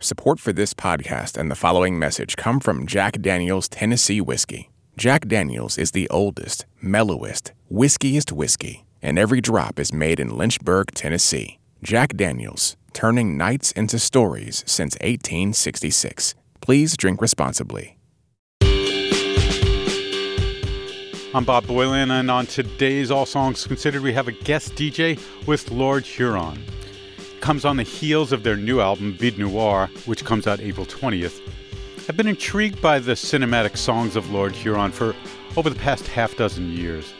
Support for this podcast and the following message come from Jack Daniels Tennessee Whiskey. Jack Daniels is the oldest, mellowest, whiskiest whiskey, and every drop is made in Lynchburg, Tennessee. Jack Daniels, turning nights into stories since 1866. Please drink responsibly. I'm Bob Boilen, and on today's All Songs Considered, we have a guest DJ with Lord Huron. Comes on the heels of their new album, Vide Noir, which comes out April 20th. I've been intrigued by the cinematic songs of Lord Huron for over the past half dozen years.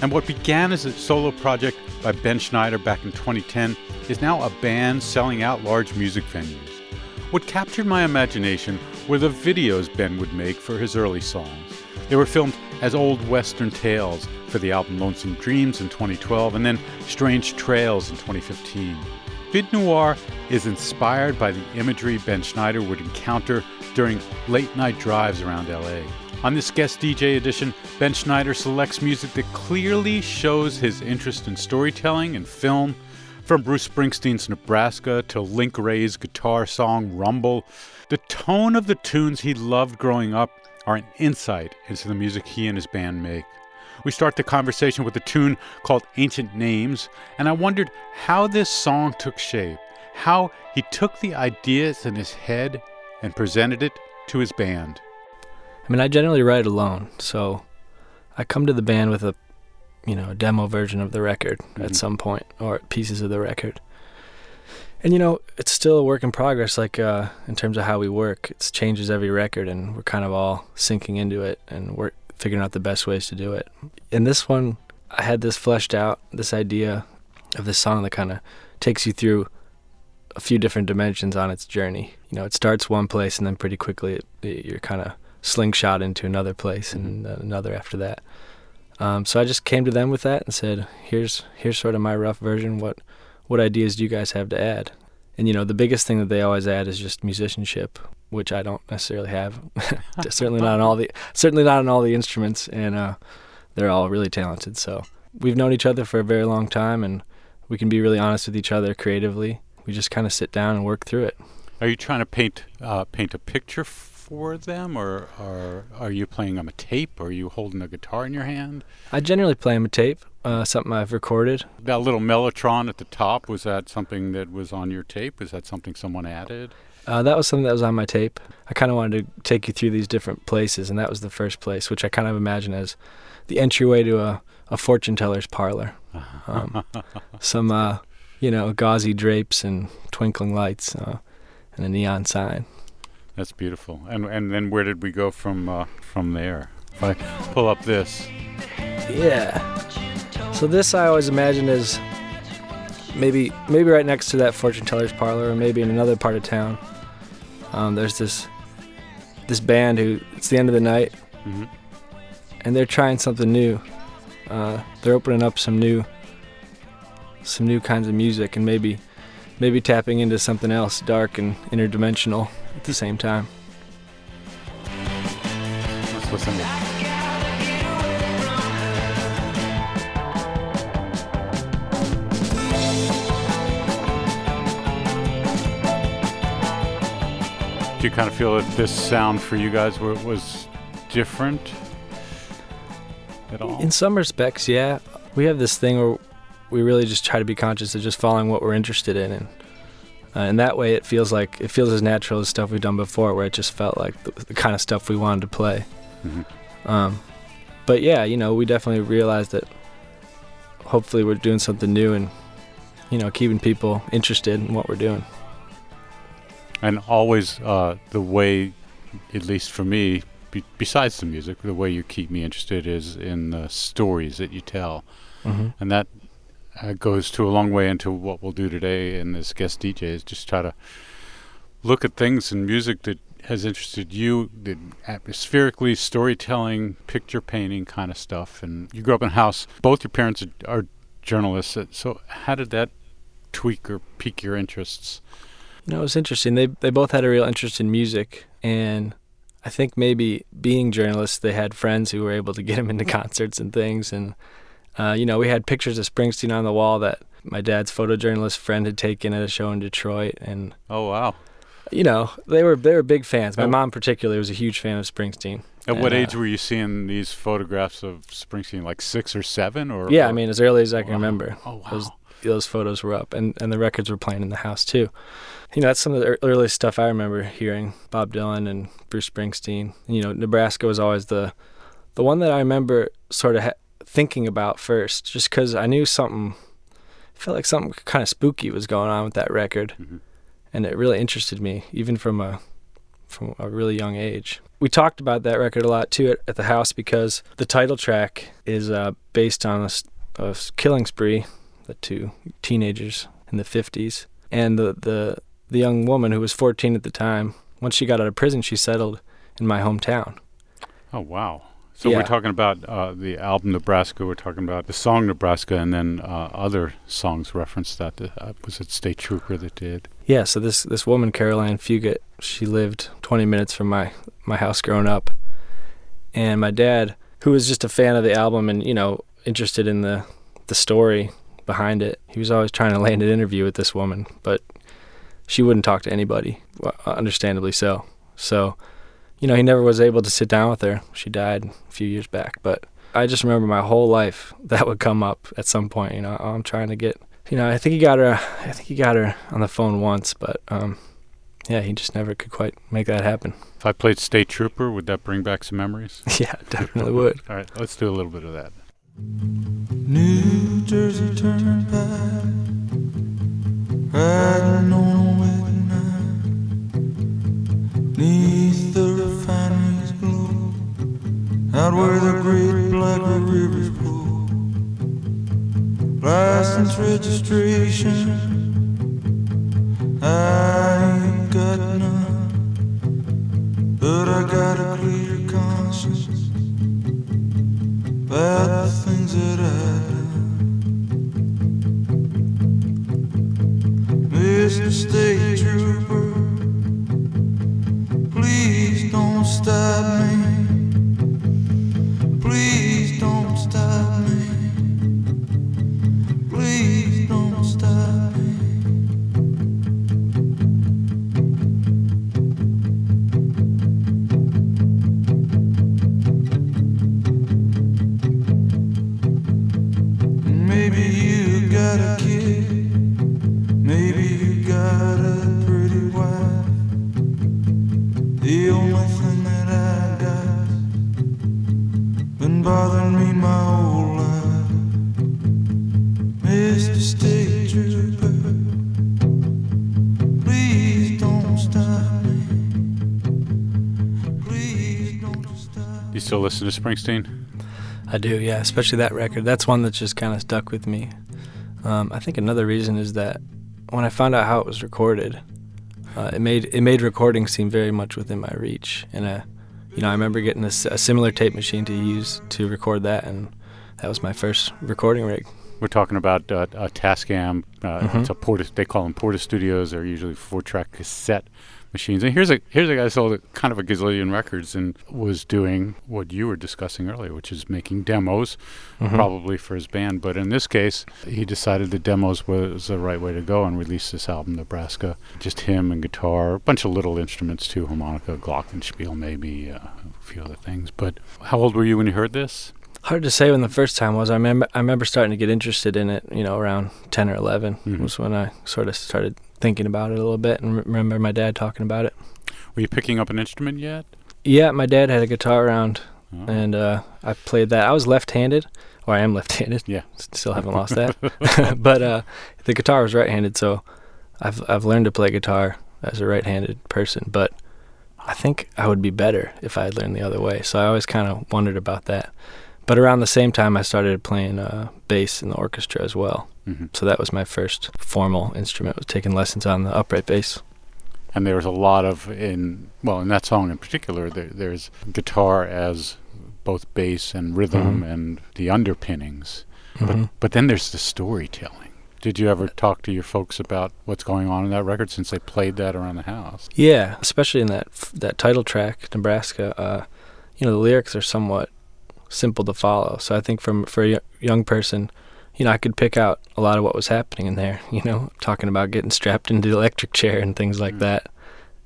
And what began as a solo project by Ben Schneider back in 2010 is now a band selling out large music venues. What captured my imagination were the videos Ben would make for his early songs. They were filmed as old Western tales for the album Lonesome Dreams in 2012 and then Strange Trails in 2015. Vide Noir is inspired by the imagery Ben Schneider would encounter during late night drives around LA. On this guest DJ edition, Ben Schneider selects music that clearly shows his interest in storytelling and film, from Bruce Springsteen's Nebraska to Link Wray's guitar song Rumble. The tone of the tunes he loved growing up are an insight into the music he and his band make. We start the conversation with a tune called Ancient Names, and I wondered how this song took shape, how he took the ideas in his head and presented it to his band. I mean, I generally write alone, so I come to the band with a, you know, a demo version of the record Mhm. at some point, or pieces of the record. And you know, it's still a work in progress. Like uh, in terms of how we work, it changes every record, and we're kind of all sinking into it, and we're figuring out the best ways to do it. In this one, I had this fleshed out, this idea of this song that kind of takes you through a few different dimensions on its journey. You know, it starts one place, and then pretty quickly it, it, you're kind of slingshot into another place and uh, another after that. Um, so I just came to them with that and said, "Here's here's sort of my rough version. What what ideas do you guys have to add?" And you know, the biggest thing that they always add is just musicianship, which I don't necessarily have. certainly not on all the certainly not on all the instruments, and uh, they're all really talented. So we've known each other for a very long time, and we can be really honest with each other creatively. We just kind of sit down and work through it. Are you trying to paint uh, paint a picture for them, or, or are you playing them a tape, or are you holding a guitar in your hand? I generally play them a tape, uh, something I've recorded. That little mellotron at the top was that something that was on your tape? Was that something someone added? Uh, that was something that was on my tape. I kind of wanted to take you through these different places, and that was the first place, which I kind of imagine as the entryway to a, a fortune teller's parlor. Um, some, uh, you know, gauzy drapes and twinkling lights uh, and a neon sign. That's beautiful. And and then where did we go from uh, from there? If I pull up this, Yeah. So this I always imagined as maybe maybe right next to that fortune teller's parlor, or maybe in another part of town. Um, there's this this band who it's the end of the night, Mhm. and they're trying something new. Uh, they're opening up some new some new kinds of music, and maybe maybe tapping into something else dark and interdimensional at the same time. let's listen. To Do you kind of feel that this sound for you guys was different at all? In some respects, yeah. We have this thing where we really just try to be conscious of just following what we're interested in, and uh, and that way it feels like it feels as natural as stuff we've done before, where it just felt like the, the kind of stuff we wanted to play. Mhm. Um, but yeah, you know, we definitely realized that. Hopefully, we're doing something new, and you know, keeping people interested in what we're doing. And always uh, the way, at least for me, be, besides the music, the way you keep me interested is in the stories that you tell. Mm-hmm. And that uh, goes to a long way into what we'll do today in this guest DJ is just try to look at things in music that has interested you, the atmospherically storytelling, picture painting kind of stuff. And you grew up in a house. Both your parents are, are journalists. So how did that tweak or pique your interests? No, it was interesting. They they both had a real interest in music, and I think maybe being journalists, they had friends who were able to get them into concerts and things. And uh, you know, we had pictures of Springsteen on the wall that my dad's photojournalist friend had taken at a show in Detroit, and Oh wow! You know, they were they were big fans. My Oh. mom particularly was a huge fan of Springsteen. At what And, uh, age were you seeing these photographs of Springsteen? Like six or seven, or Yeah, or- I mean, as early as I can Wow. remember, Oh wow. those those photos were up, and and the records were playing in the house too. You know, that's some of the ear- earliest stuff I remember hearing. Bob Dylan and Bruce Springsteen. You know, Nebraska was always the the one that I remember sort of ha- thinking about first, just because I knew something. Felt like something kind of spooky was going on with that record, Mhm. and it really interested me, even from a from a really young age. We talked about that record a lot too at, at the house because the title track is uh, based on a, a killing spree, the two teenagers in the 50s, and the, the the young woman who was 14 at the time. Once she got out of prison, she settled in my hometown. Oh wow. So we're talking about uh, the album Nebraska. We're talking about the song Nebraska, and then uh, other songs referenced that. Uh, was it State Trooper that did? Yeah, so this this woman Caril Ann Fugate, she lived 20 minutes from my my house growing up, and my dad, who was just a fan of the album and you know interested in the the story behind it, he was always trying to land an interview with this woman, but she wouldn't talk to anybody, understandably so. So, you know, he never was able to sit down with her. She died a few years back, but I just remember my whole life that would come up at some point. You know, oh, I'm trying to get you know, I think he got her. I think he got her on the phone once, but um, yeah, he just never could quite make that happen. If I played State Trooper, would that bring back some memories? yeah, definitely would. All right, let's do a little bit of that. New Jersey Turnpike, riding on a wet night. Neath the refinery's glow, out where the great black rivers flow. License registration, I ain't got none, but I got a Mr. still listen to Springsteen? I do, yeah, especially that record. That's one that's just kind of stuck with me. Um, I think another reason is that when I found out how it was recorded, uh, it made it made recording seem very much within my reach. And uh, you know, I remember getting a similar tape machine to use to record that, and that was my first recording rig. We're talking about uh, a Tascam. Uh, Mhm. It's a Porta. They call them Porta Studios. They're usually four-track cassette machines. And here's a here's a guy who sold a, kind of a gazillion records and was doing what you were discussing earlier, which is making demos, Mhm. probably for his band. But in this case, he decided the demos was the right way to go and released this album, Nebraska. Just him and guitar, a bunch of little instruments too, harmonica, glockenspiel, maybe uh, a few other things. But how old were you when you heard this? Hard to say when the first time was. I remember I remember starting to get interested in it. You know, around ten or 11 Mhm. was when I sort of started thinking about it a little bit, and re- remember my dad talking about it. Were you picking up an instrument yet? Yeah, my dad had a guitar around, Oh. and uh, I played that. I was left-handed, or I am left-handed. Yeah. still haven't lost that. but uh, the guitar was right-handed, so I've I've learned to play guitar as a right-handed person. But I think I would be better if I had learned the other way. So I always kind of wondered about that. But around the same time, I started playing uh, bass in the orchestra as well. hmm So that was my first formal instrument. Was taking lessons on the upright bass. and there's a lot of in well in that song in particular there, there's guitar as both bass and rhythm Mhm. and the underpinnings Mhm. but but then there's the storytelling did you ever talk to your folks about what's going on in that record since they played that around the house Yeah, especially in that that title track, Nebraska. Uh, you know, the lyrics are somewhat simple to follow. So I think from for a young person, you know, I could pick out a lot of what was happening in there. You know, talking about getting strapped into the electric chair and things like Mm. that.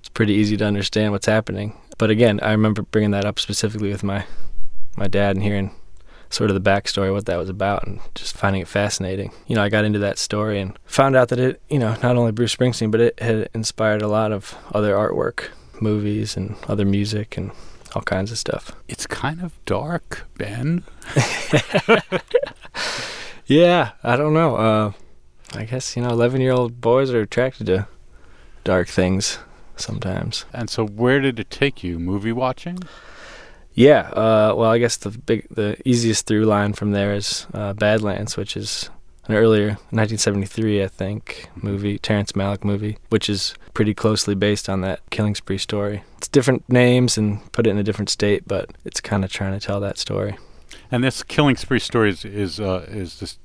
it's pretty easy to understand what's happening. But again, I remember bringing that up specifically with my my dad and hearing sort of the backstory, what that was about, and just finding it fascinating. You know, I got into that story and found out that it, you know, not only Bruce Springsteen, but it had inspired a lot of other artwork, movies, and other music, and all kinds of stuff. It's kind of dark, Ben. Yeah, I don't know. Uh, I guess you know, eleven-year-old boys are attracted to dark things sometimes. And so, where did it take you? Movie watching? Yeah. Uh, well, I guess the big, the easiest through line from there is uh, Badlands, which is an earlier 1973, I think, movie, Terrence Malick movie, which is pretty closely based on that Killing Spree story. It's different names and put it in a different state, but it's kind of trying to tell that story. And this killing spree story is is, uh, is this.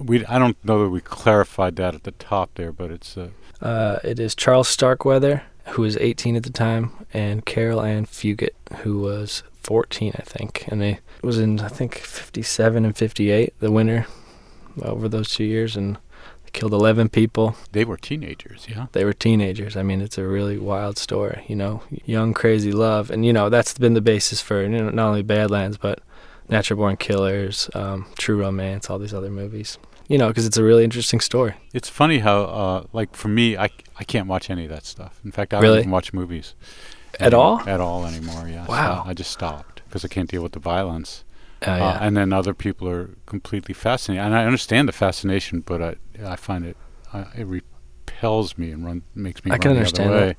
We I don't know that we clarified that at the top there, but it's uh, Uh, it is Charles Starkweather, who was 18 at the time, and Caril Ann Fugate, who was 14, I think. And they it was in I think 57 and 58, the winter over those two years, and killed 11 people. they were teenagers, yeah. They were teenagers. I mean, it's a really wild story, you know, young crazy love, and you know that's been the basis for you know, not only Badlands but Natural Born Killers, um, True Romance, all these other movies. You know, because it's a really interesting story. It's funny how, uh, like for me, I, I can't watch any of that stuff. In fact, I Really? don't even watch movies At all? At all anymore. Yeah. Wow. So I just stopped because I can't deal with the violence. Uh, Uh, yeah. and then other people are completely fascinated, and I understand the fascination, but I I find it uh, it repels me and run makes me I run can the understand other way.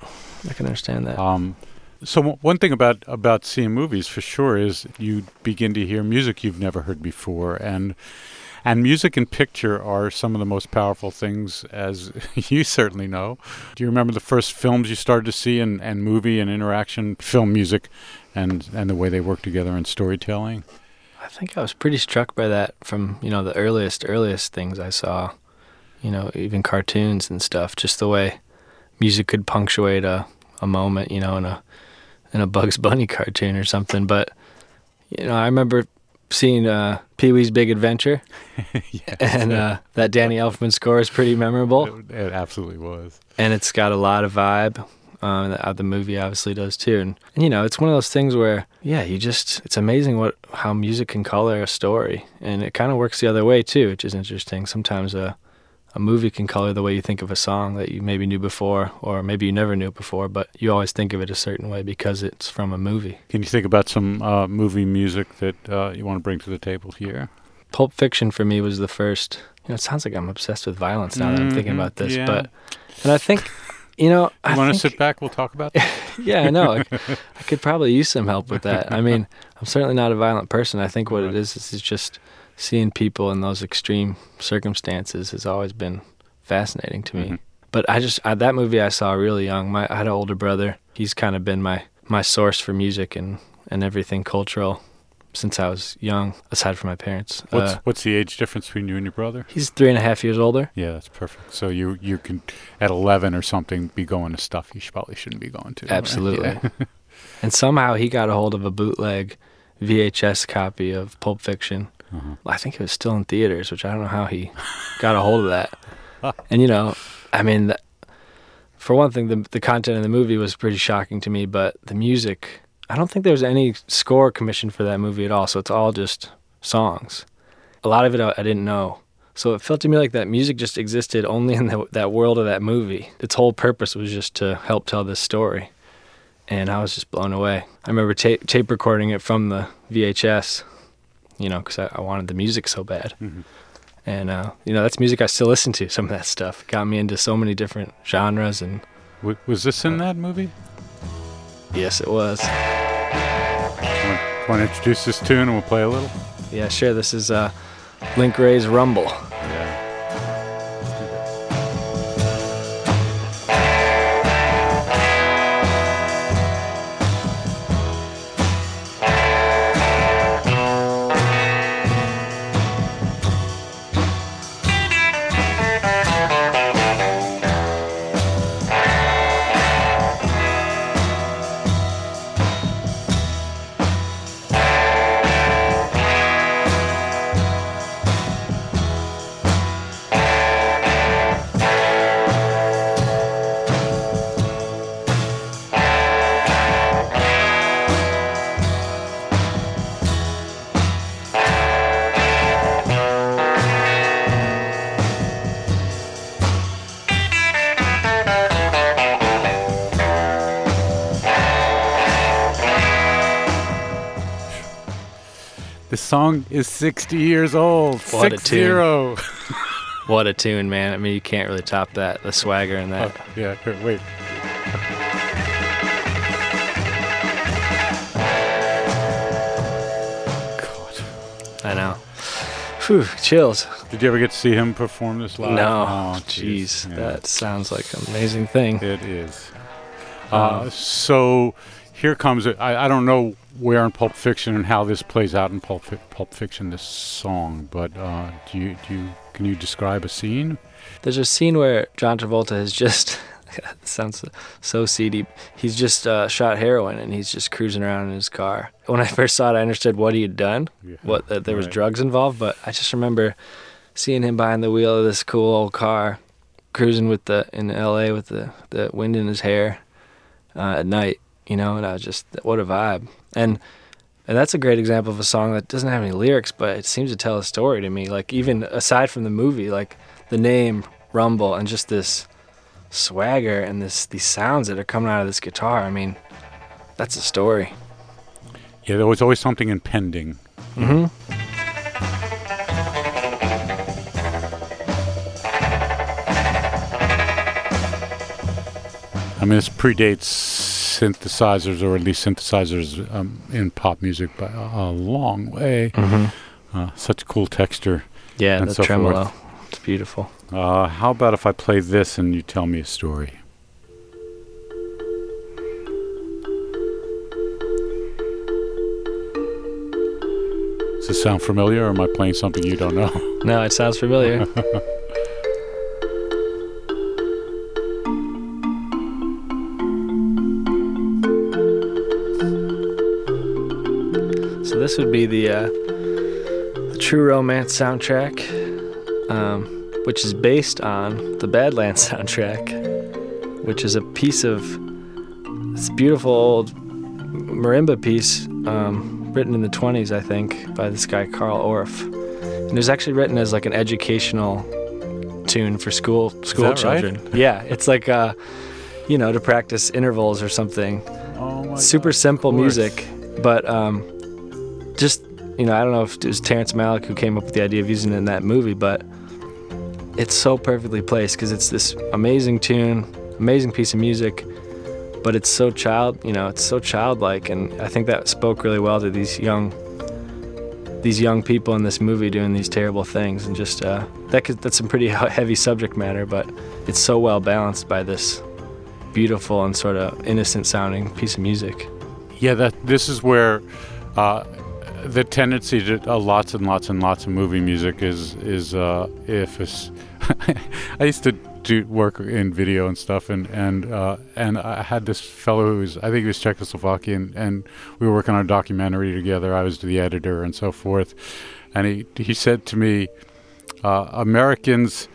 I can understand that. Um, so w- one thing about about seeing movies for sure is you begin to hear music you've never heard before, and and music and picture are some of the most powerful things, as you certainly know. Do you remember the first films you started to see, and, and movie and interaction, film music, and and the way they work together in storytelling? I think I was pretty struck by that from you know the earliest earliest things I saw, you know even cartoons and stuff. Just the way music could punctuate a, a moment, you know, in a in a Bugs Bunny cartoon or something. But you know, I remember seeing uh, Pee Wee's Big Adventure, yes, and uh, that Danny Elfman score is pretty memorable, it, it absolutely was. and it's got a lot of vibe. Um, the, the movie obviously does too, and, and you know it's one of those things where yeah, you just it's amazing what how music can color a story, and it kind of works the other way too, which is interesting. Sometimes a a movie can color the way you think of a song that you maybe knew before, or maybe you never knew before, but you always think of it a certain way because it's from a movie. Can you think about some uh, movie music that uh, you want to bring to the table here? Pulp Fiction for me was the first. You know, it sounds like I'm obsessed with violence now that I'm thinking Mhm, about this, yeah. but and I think. You know, I You want to sit back? We'll talk about that. yeah, I know. I, I could probably use some help with that. I mean, I'm certainly not a violent person. I think what Right. it is is just seeing people in those extreme circumstances has always been fascinating to me. Mhm. But I just I, that movie I saw really young. My I had an older brother. He's kind of been my my source for music and and everything cultural since I was young. Aside from my parents, What's Uh, what's the age difference between you and your brother? he's three and a half years older. Yeah, that's perfect. So you you can at eleven or something be going to stuff you probably shouldn't be going to. right? Absolutely. Yeah. And somehow he got a hold of a bootleg VHS copy of Pulp Fiction. Uh-huh. I think it was still in theaters, which I don't know how he got a hold of that. And you know, I mean, for one thing, the the content of the movie was pretty shocking to me, but the music, I don't think there was any score commissioned for that movie at all. So it's all just songs. A lot of it I, I didn't know. So it felt to me like that music just existed only in the, that world of that movie. Its whole purpose was just to help tell this story and I was just blown away. I remember tape, tape recording it from the VHS, you know, because I, I wanted the music so bad. Mhm. And, uh, you know, that's music I still listen to, some of that stuff. It got me into so many different genres, and W- was this in that movie? Yes, it was. Want to introduce this tune and we'll play a little? Yeah, sure. This is uh, Link Wray's Rumble. Is 60 years old. What a tune. zero. What a tune, man. I mean, you can't really top that. The swagger in that. Oh, yeah, here, wait. God. I know. Whew, chills. Did you ever get to see him perform this live? No. Oh, Jeez. Yeah. That sounds like an amazing thing. It is. Uh, so here comes it. I, I don't know where in Pulp Fiction and how this plays out in Pulp, Fi- Pulp Fiction, this song, but uh, do you do you can you describe a scene? There's a scene where John Travolta has just sounds so- seedy. He's just uh, shot heroin and he's just cruising around in his car. When I first saw it, I understood what he had done, Yeah. what that there was Right. drugs involved. But I just remember seeing him behind the wheel of this cool old car, cruising with the in L.A. with the the wind in his hair uh, at night. You know, and I was just what a vibe. And and that's a great example of a song that doesn't have any lyrics, but it seems to tell a story to me. Like even aside from the movie, like the name Rumble and just this swagger and this these sounds that are coming out of this guitar. I mean, that's a story. Yeah, there was always something impending. Mm-hmm. I mean, this predates synthesizers, or at least synthesizers um, in pop music, by a, a long way. Mm-hmm. Uh, such cool texture. Yeah, And the so forth. It's beautiful. Uh, how about if I play this and you tell me a story? Does this sound familiar, or am I playing something you don't know? No, it sounds familiar. this would be the, uh, the True Romance soundtrack, um, which is based on the Badlands soundtrack, which is a piece of this beautiful old marimba piece um, written in the 20s, I think, by this guy Carl Orff. And it was actually written as like an educational tune for school school that right? children. Yeah, it's like uh, you know, to practice intervals or something. Oh my Super God, simple music, but um, just you know, I don't know if it was Terrence Malick who came up with the idea of using it in that movie, but it's so perfectly placed because it's this amazing tune, amazing piece of music, but it's so child, you know, it's so childlike, and I think that spoke really well to these young, these young people in this movie doing these terrible things, and just uh, that could, that's some pretty heavy subject matter, but it's so well balanced by this beautiful and sort of innocent sounding piece of music. Yeah, that this is where uh, the tendency to uh, lots and lots and lots of movie music is is uh, if it's. I used to do work in video and stuff, and and uh, and I had this fellow who was I think he was Czechoslovakian, and we were working on a documentary together. I was the editor and so forth, and he he said to me, uh, Americans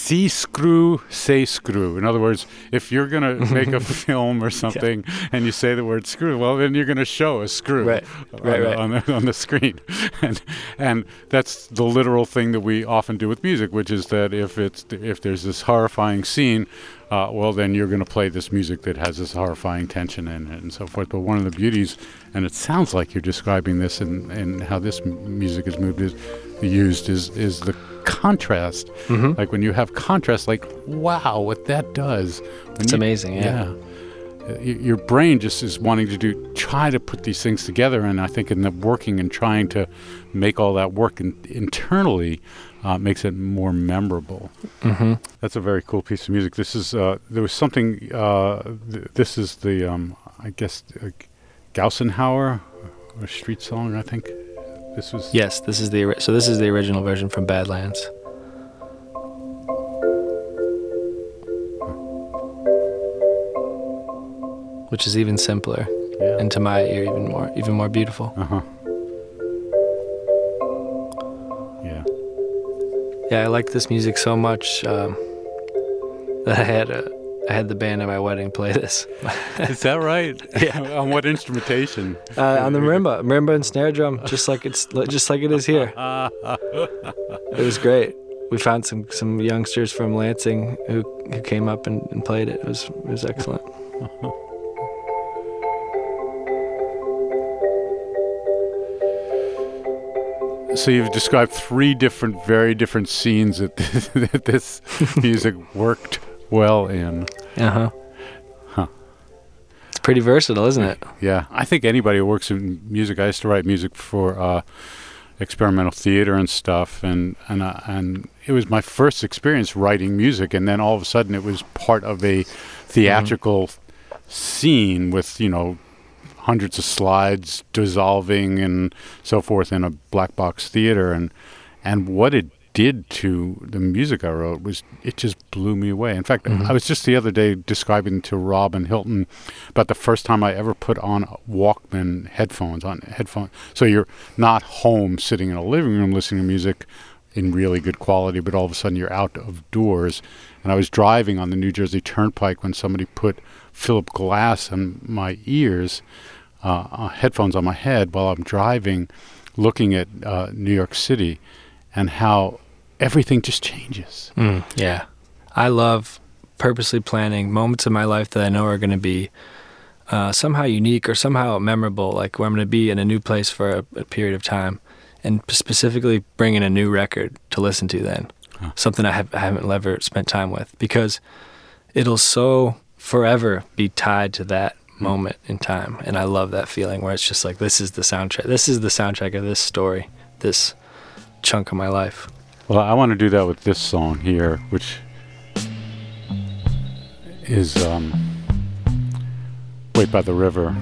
see screw, say screw. In other words, if you're going to make a film or something and you say the word screw, well, then you're going to show a screw Right, on, right, the- right. On, the, on the screen. and, and that's the literal thing that we often do with music, which is that if, it's, if there's this horrifying scene, uh, well, then you're going to play this music that has this horrifying tension in it and so forth. But one of the beauties, and it sounds like you're describing this and, and how this m- music is moved is used is is the contrast. Mhm. Like when you have contrast, like wow, what that does. When It's you- amazing, yeah. Uh, y- Your brain just is wanting to do try to put these things together, and I think in the working and trying to make all that work in, internally uh, makes it more memorable. Mm-hmm. That's a very cool piece of music. This is uh, there was something. Uh, th- this is the um, I guess uh, Gassenhauer, or street song. I think this was. Yes, this is the so this is the original version from Badlands. Which is even simpler, Yeah. and to my ear, even more, even more beautiful. Uh huh. Yeah. Yeah, I like this music so much um, that I had a, I had the band at my wedding play this Is that right? Yeah. On what instrumentation? uh, on the marimba, marimba and snare drum, just like it's just like it is here. It was great. We found some some youngsters from Lansing who who came up and, and played it. It was it was excellent. So you've described three different, very different scenes that this, that this music worked well in. Uh huh. Huh. It's pretty versatile, isn't it? Yeah, I think anybody who works in music. I used to write music for uh, experimental theater and stuff, and and uh, and it was my first experience writing music, and then all of a sudden it was part of a theatrical scene with you know hundreds of slides dissolving and so forth in a black box theater, and and what it did to the music I wrote was it just blew me away. In fact, Mhm. I was just the other day describing to Robin Hilton about the first time I ever put on Walkman headphones on headphone. So you're not home sitting in a living room listening to music in really good quality, but all of a sudden you're out of doors. And I was driving on the New Jersey Turnpike when somebody put Philip Glass on my ears, uh, uh, headphones on my head while I'm driving, looking at uh, New York City, and how everything just changes. Mm, yeah. I love purposely planning moments in my life that I know are going to be uh, somehow unique or somehow memorable, like where I'm going to be in a new place for a, a period of time, and specifically bringing a new record to listen to then. Huh. Something I, have, I haven't ever spent time with because it'll so forever be tied to that moment in time. And I love that feeling where it's just like, this is the soundtrack. This is the soundtrack of this story, this chunk of my life. Well, I want to do that with this song here, which is um, Wait by the River.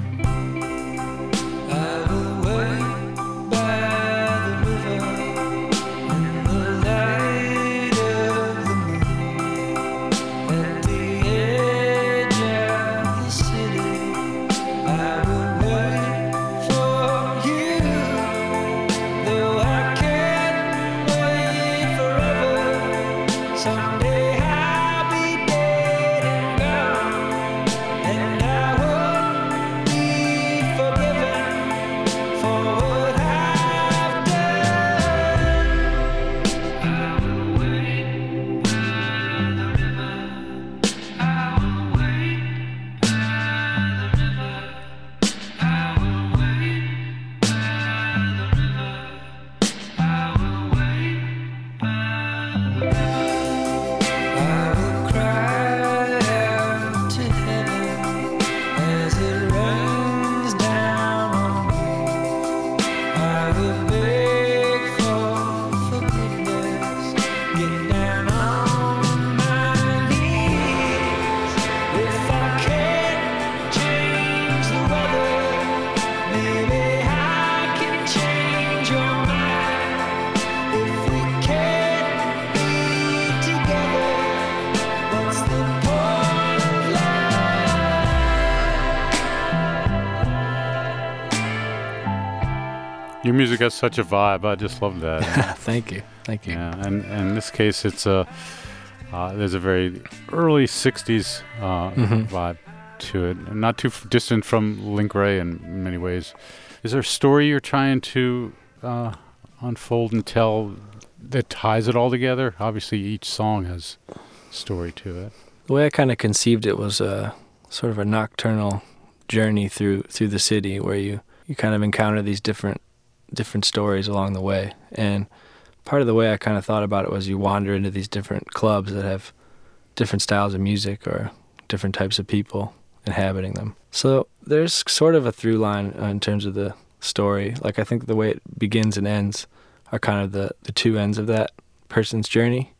Music has such a vibe. I just love that. Thank you. Thank you. yeah, and, and in this case, it's a uh, there's a very early '60s uh, Mhm. vibe to it, not too f- distant from Link Wray in many ways. Is there a story you're trying to uh, unfold and tell that ties it all together? Obviously, each song has story to it. The way I kind of conceived it was a sort of a nocturnal journey through through the city where you you kind of encounter these different different stories along the way. And part of the way I kind of thought about it was you wander into these different clubs that have different styles of music or different types of people inhabiting them. So there's sort of a through line uh, in terms of the story. Like I think the way it begins and ends are kind of the, the two ends of that person's journey.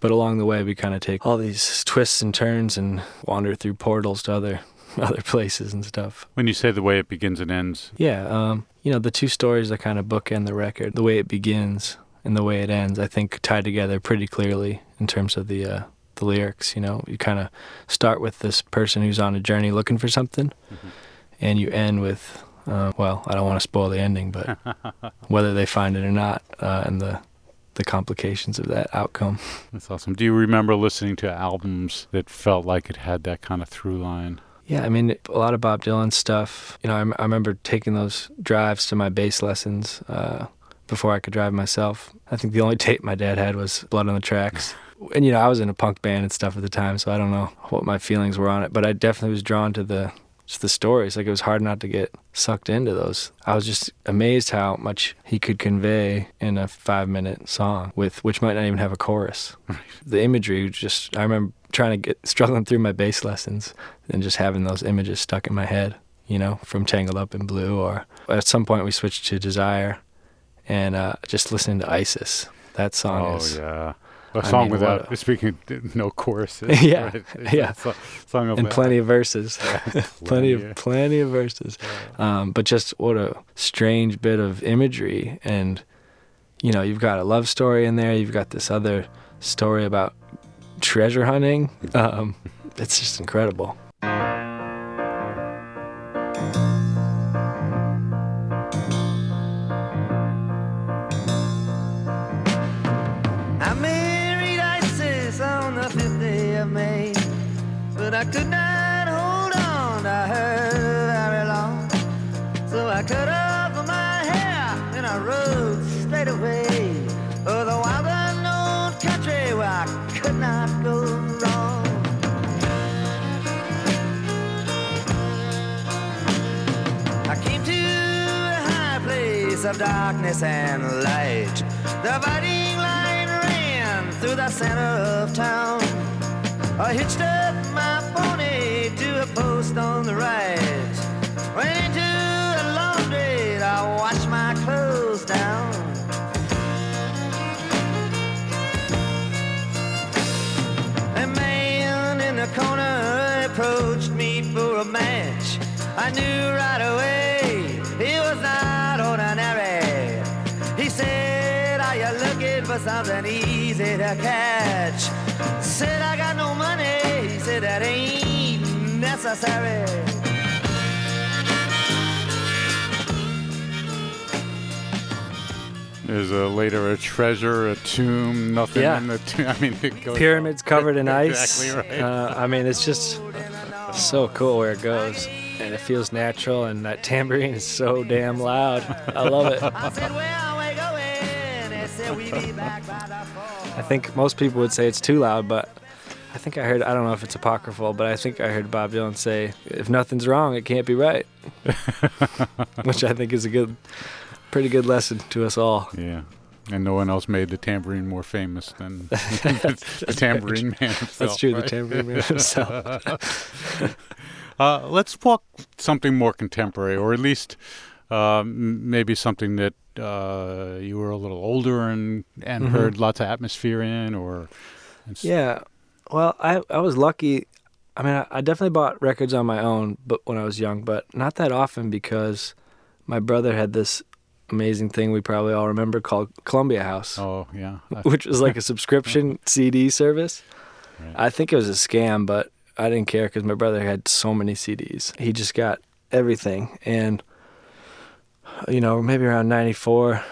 But along the way, we kind of take all these twists and turns and wander through portals to other other places and stuff. When you say the way it begins and ends, Yeah, um, you know, the two stories that kind of bookend the record, the way it begins and the way it ends, I think tie together pretty clearly in terms of the uh, the lyrics. You know, you kind of start with this person who's on a journey looking for something, and you end with, uh, well, I don't want to spoil the ending, but whether they find it or not, uh, and the the complications of that outcome. that's awesome. Do you remember listening to albums that felt like it had that kind of through line? Yeah, I mean, a lot of Bob Dylan stuff. You know, I, I remember taking those drives to my bass lessons uh, before I could drive myself. I think the only tape my dad had was Blood on the Tracks. And, you know, I was in a punk band and stuff at the time, so I don't know what my feelings were on it, but I definitely was drawn to the just the stories. Like it was hard not to get sucked into those. I was just amazed how much he could convey in a five minute song with which might not even have a chorus. The imagery just I remember trying to get struggling through my bass lessons and just having those images stuck in my head, you know, from Tangled Up in Blue or at some point we switched to Desire and uh, just listening to Isis. That song Oh is yeah. A I song mean, without a- speaking of, no choruses. Yeah, right? Yeah. so- song of and plenty of verses. plenty plenty, of plenty of verses. Um, but just what a strange bit of imagery, and you know, you've got a love story in there. You've got this other story about treasure hunting. Um, it's just incredible. I married Isis on the 5th day of May, but I could not of darkness and light. The dividing line ran through the center of town. I hitched up my pony to a post on the right. Went into a laundry to wash my clothes down. A man in the corner approached me for a match. I knew right something easy to catch? Said, I got no money. Said, That ain't necessary. There's a later a treasure, a tomb, nothing Yeah. in the tomb. I mean, it goes Pyramids covered in ice. Exactly right. Uh, I mean, it's just so cool where it goes, and it feels natural. And that tambourine is so damn loud. I love it. I think most people would say it's too loud, but I think I heard, I don't know if it's apocryphal, but I think I heard Bob Dylan say, if nothing's wrong, it can't be right. Which I think is a good, pretty good lesson to us all. Yeah. And no one else made the tambourine more famous than the tambourine man himself. That's true, the tambourine man himself. Uh, let's walk something more contemporary, or at least uh, maybe something that uh, you were a little older and and Mhm. heard lots of atmosphere in, or Yeah. Well, I I was lucky. I mean, I, I definitely bought records on my own, but when I was young, but not that often because my brother had this amazing thing we probably all remember called Columbia House, Oh yeah, which was like a subscription CD service. Right. I think it was a scam, but I didn't care because my brother had so many CDs. He just got everything, and you know, maybe around '94,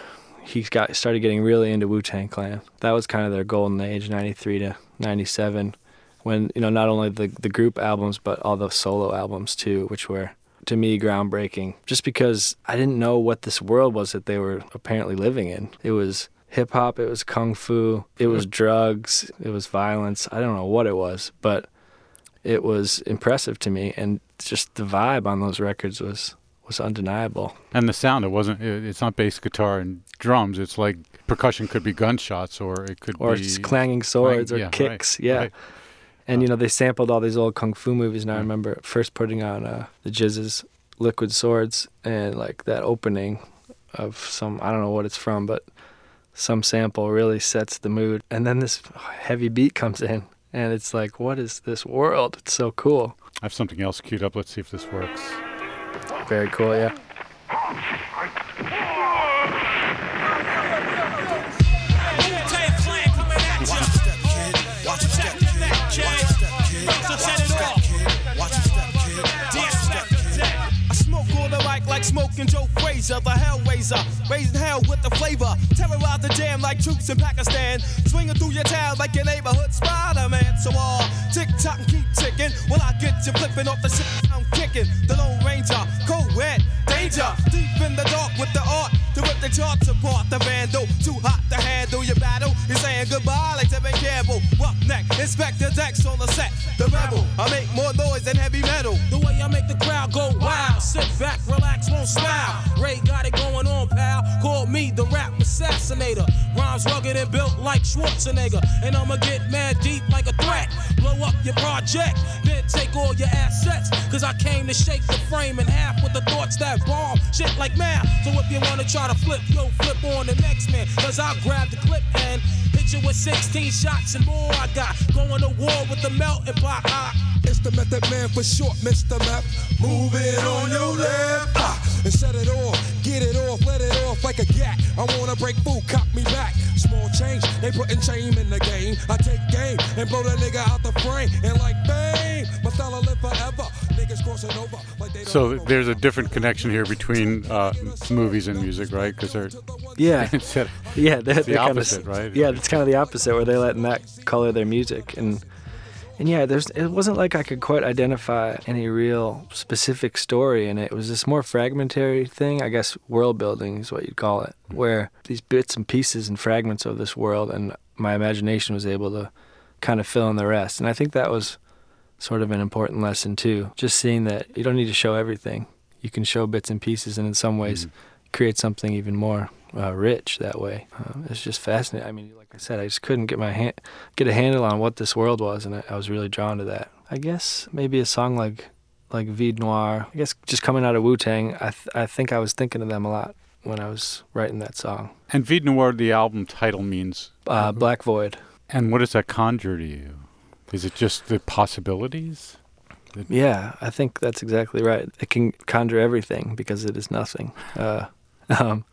he got started getting really into Wu Tang Clan. That was kind of their golden age, '93 to '97, when you know not only the the group albums but all the solo albums too, which were to me groundbreaking. Just because I didn't know what this world was that they were apparently living in. It was hip hop, it was kung fu, it was drugs, it was violence. I don't know what it was, but it was impressive to me, and just the vibe on those records was was undeniable. and the sound. It wasn't. It, it's not bass guitar and drums. It's like percussion could be gunshots, or it could Or be just clanging swords yeah, or right, kicks, yeah. right. And you know they sampled all these old kung fu movies, and I remember first putting on uh, the GZA's Liquid Swords, and like that opening of some I don't know what it's from, but some sample really sets the mood. And then this heavy beat comes in, and it's like, what is this world? It's so cool. I have something else queued up. Let's see if this works. Very cool, yeah. Smoking Joe Frazier, the Hellraiser. Raising hell with the flavor. Terrorize the jam like troops in Pakistan. Swinging through your town like your neighborhood Spider-Man. So all tick tock and keep ticking. When I get you flipping off the shit I'm kicking. The Lone Ranger, co-ed, danger. Deep in the dark with the art to rip the charts apart. The vandal, too hot to handle your battle. You're saying goodbye like Tevin Campbell. Roughneck, Inspectah Deck's on the set. The rebel, I make more noise than heavy metal. The way I make the crowd go wild. Sit back, relax, won't smile. Rae got it going on, pal. Call me the rap assassinator. Rhymes rugged and built like Schwarzenegger. And I'ma get mad deep like a threat. Blow up your project, then take all your assets. Cause I came to shake the frame in half with the thoughts that bomb shit like math. So if you wanna try to flip, yo, flip on the next man. Cause I'll grab the clip and hit you with 16 shots and more. I got going to war with the melting pot. It's the method man for short, Mr. Meth. Move it on your left. Ah, and set it off, get it off, let it off like a gat. I wanna break food, cop me back. Small change, they putting shame in the game. I take game and blow the nigga out the frame. And like fame, my style live forever. Niggas crossing over like they don't So there's a different connection here between uh, movies and music, right? Because they're Yeah. Yeah, they're, they're opposite, kind of, right? Yeah, it's kind of the opposite where they're letting that color their music, and and yeah, there's it wasn't like I could quite identify any real specific story in it. It was this more fragmentary thing, I guess. World building is what you'd call it, where these bits and pieces and fragments of this world, and my imagination was able to kind of fill in the rest. And I think that was sort of an important lesson too. Just seeing that you don't need to show everything. You can show bits and pieces, and in some ways, create something even more uh, rich that way. Uh, it's just fascinating. I mean, like I said, I just couldn't get my hand, get a handle on what this world was, and I, I was really drawn to that. I guess maybe a song like like Vide Noir. I guess just coming out of Wu Tang, I th- I think I was thinking of them a lot when I was writing that song. and Vide Noir, the album title means. Uh, Black Void. And what does that conjure to you? Is it just the possibilities? Yeah, I think that's exactly right. It can conjure everything because it is nothing. Uh, um,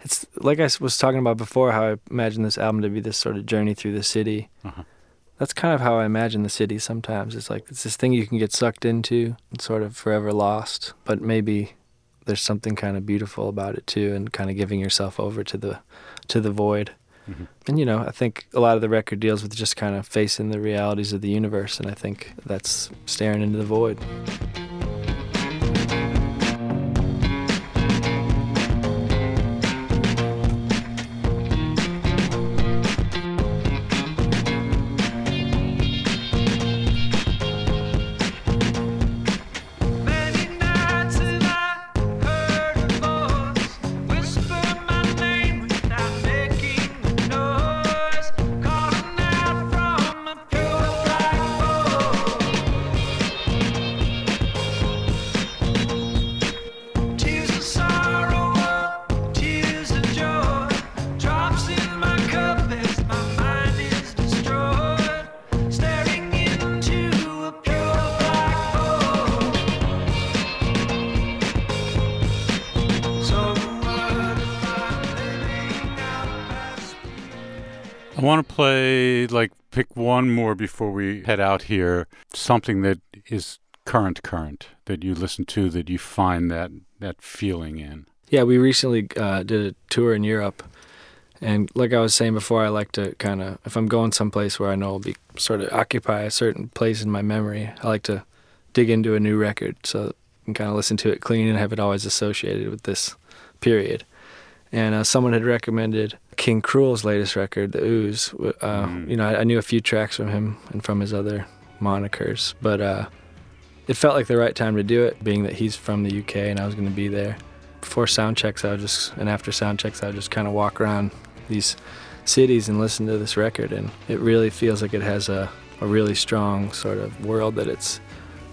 it's like I was talking about before, how I imagine this album to be this sort of journey through the city. Uh-huh. That's kind of how I imagine the city sometimes. It's like it's this thing you can get sucked into and sort of forever lost, but maybe there's something kind of beautiful about it too, and kind of giving yourself over to the to the void. Mm-hmm. And you know, I think a lot of the record deals with just kind of facing the realities of the universe, and I think that's staring into the void. Want to play, like, pick one more before we head out here. Something that is current, current, that you listen to, that you find that, that feeling in. Yeah, we recently uh, did a tour in Europe, and like I was saying before, I like to kind of, if I'm going someplace where I know will be sort of occupy a certain place in my memory, I like to dig into a new record so I can kind of listen to it clean and have it always associated with this period. And uh, someone had recommended King Krule's latest record, The OOZ. Uh, You know, I, I knew a few tracks from him and from his other monikers, but uh, it felt like the right time to do it, being that he's from the UK and I was going to be there. Before sound checks, I would just, and after sound checks, I would just kind of walk around these cities and listen to this record, and it really feels like it has a, a really strong sort of world that it's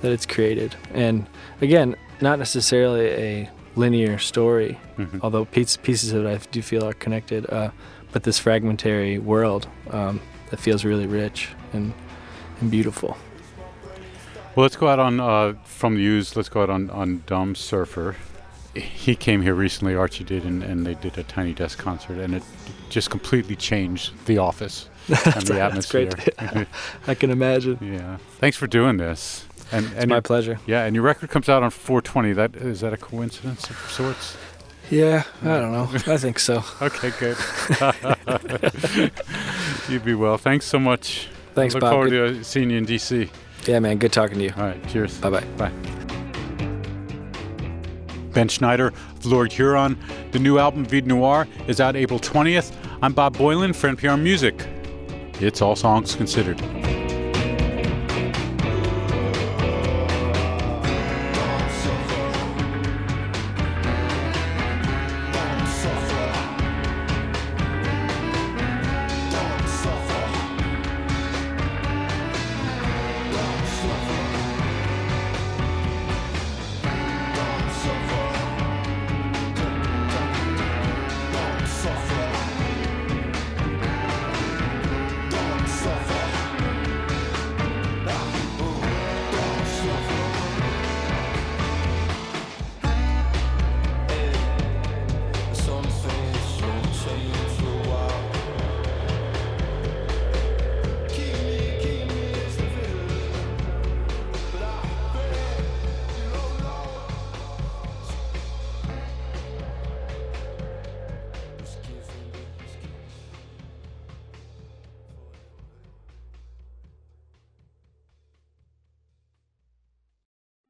that it's created. And again, not necessarily a linear story, although piece, pieces of it I do feel are connected, uh, but this fragmentary world um, that feels really rich and, and beautiful. Well, let's go out on, uh, from The OOZ. let's go out on, on Dumb Surfer. He came here recently, Archy did, and, and they did a Tiny Desk concert, and it just completely changed the office and the atmosphere. That's great. I can imagine. yeah. Thanks for doing this. And, It's and my your- pleasure. Yeah, and your record comes out on 420. That is that a coincidence of sorts? Yeah, I don't know. I think so. Okay, good. You'd be well. Thanks so much. Thanks, Look Bob. forward Good- to uh, seeing you in DC. Yeah, man. Good talking to you. All right, cheers. Bye bye. Bye. Ben Schneider of Lord Huron. The new album Vide Noir is out April 20th. I'm Bob Boilen for NPR Music. It's all songs considered.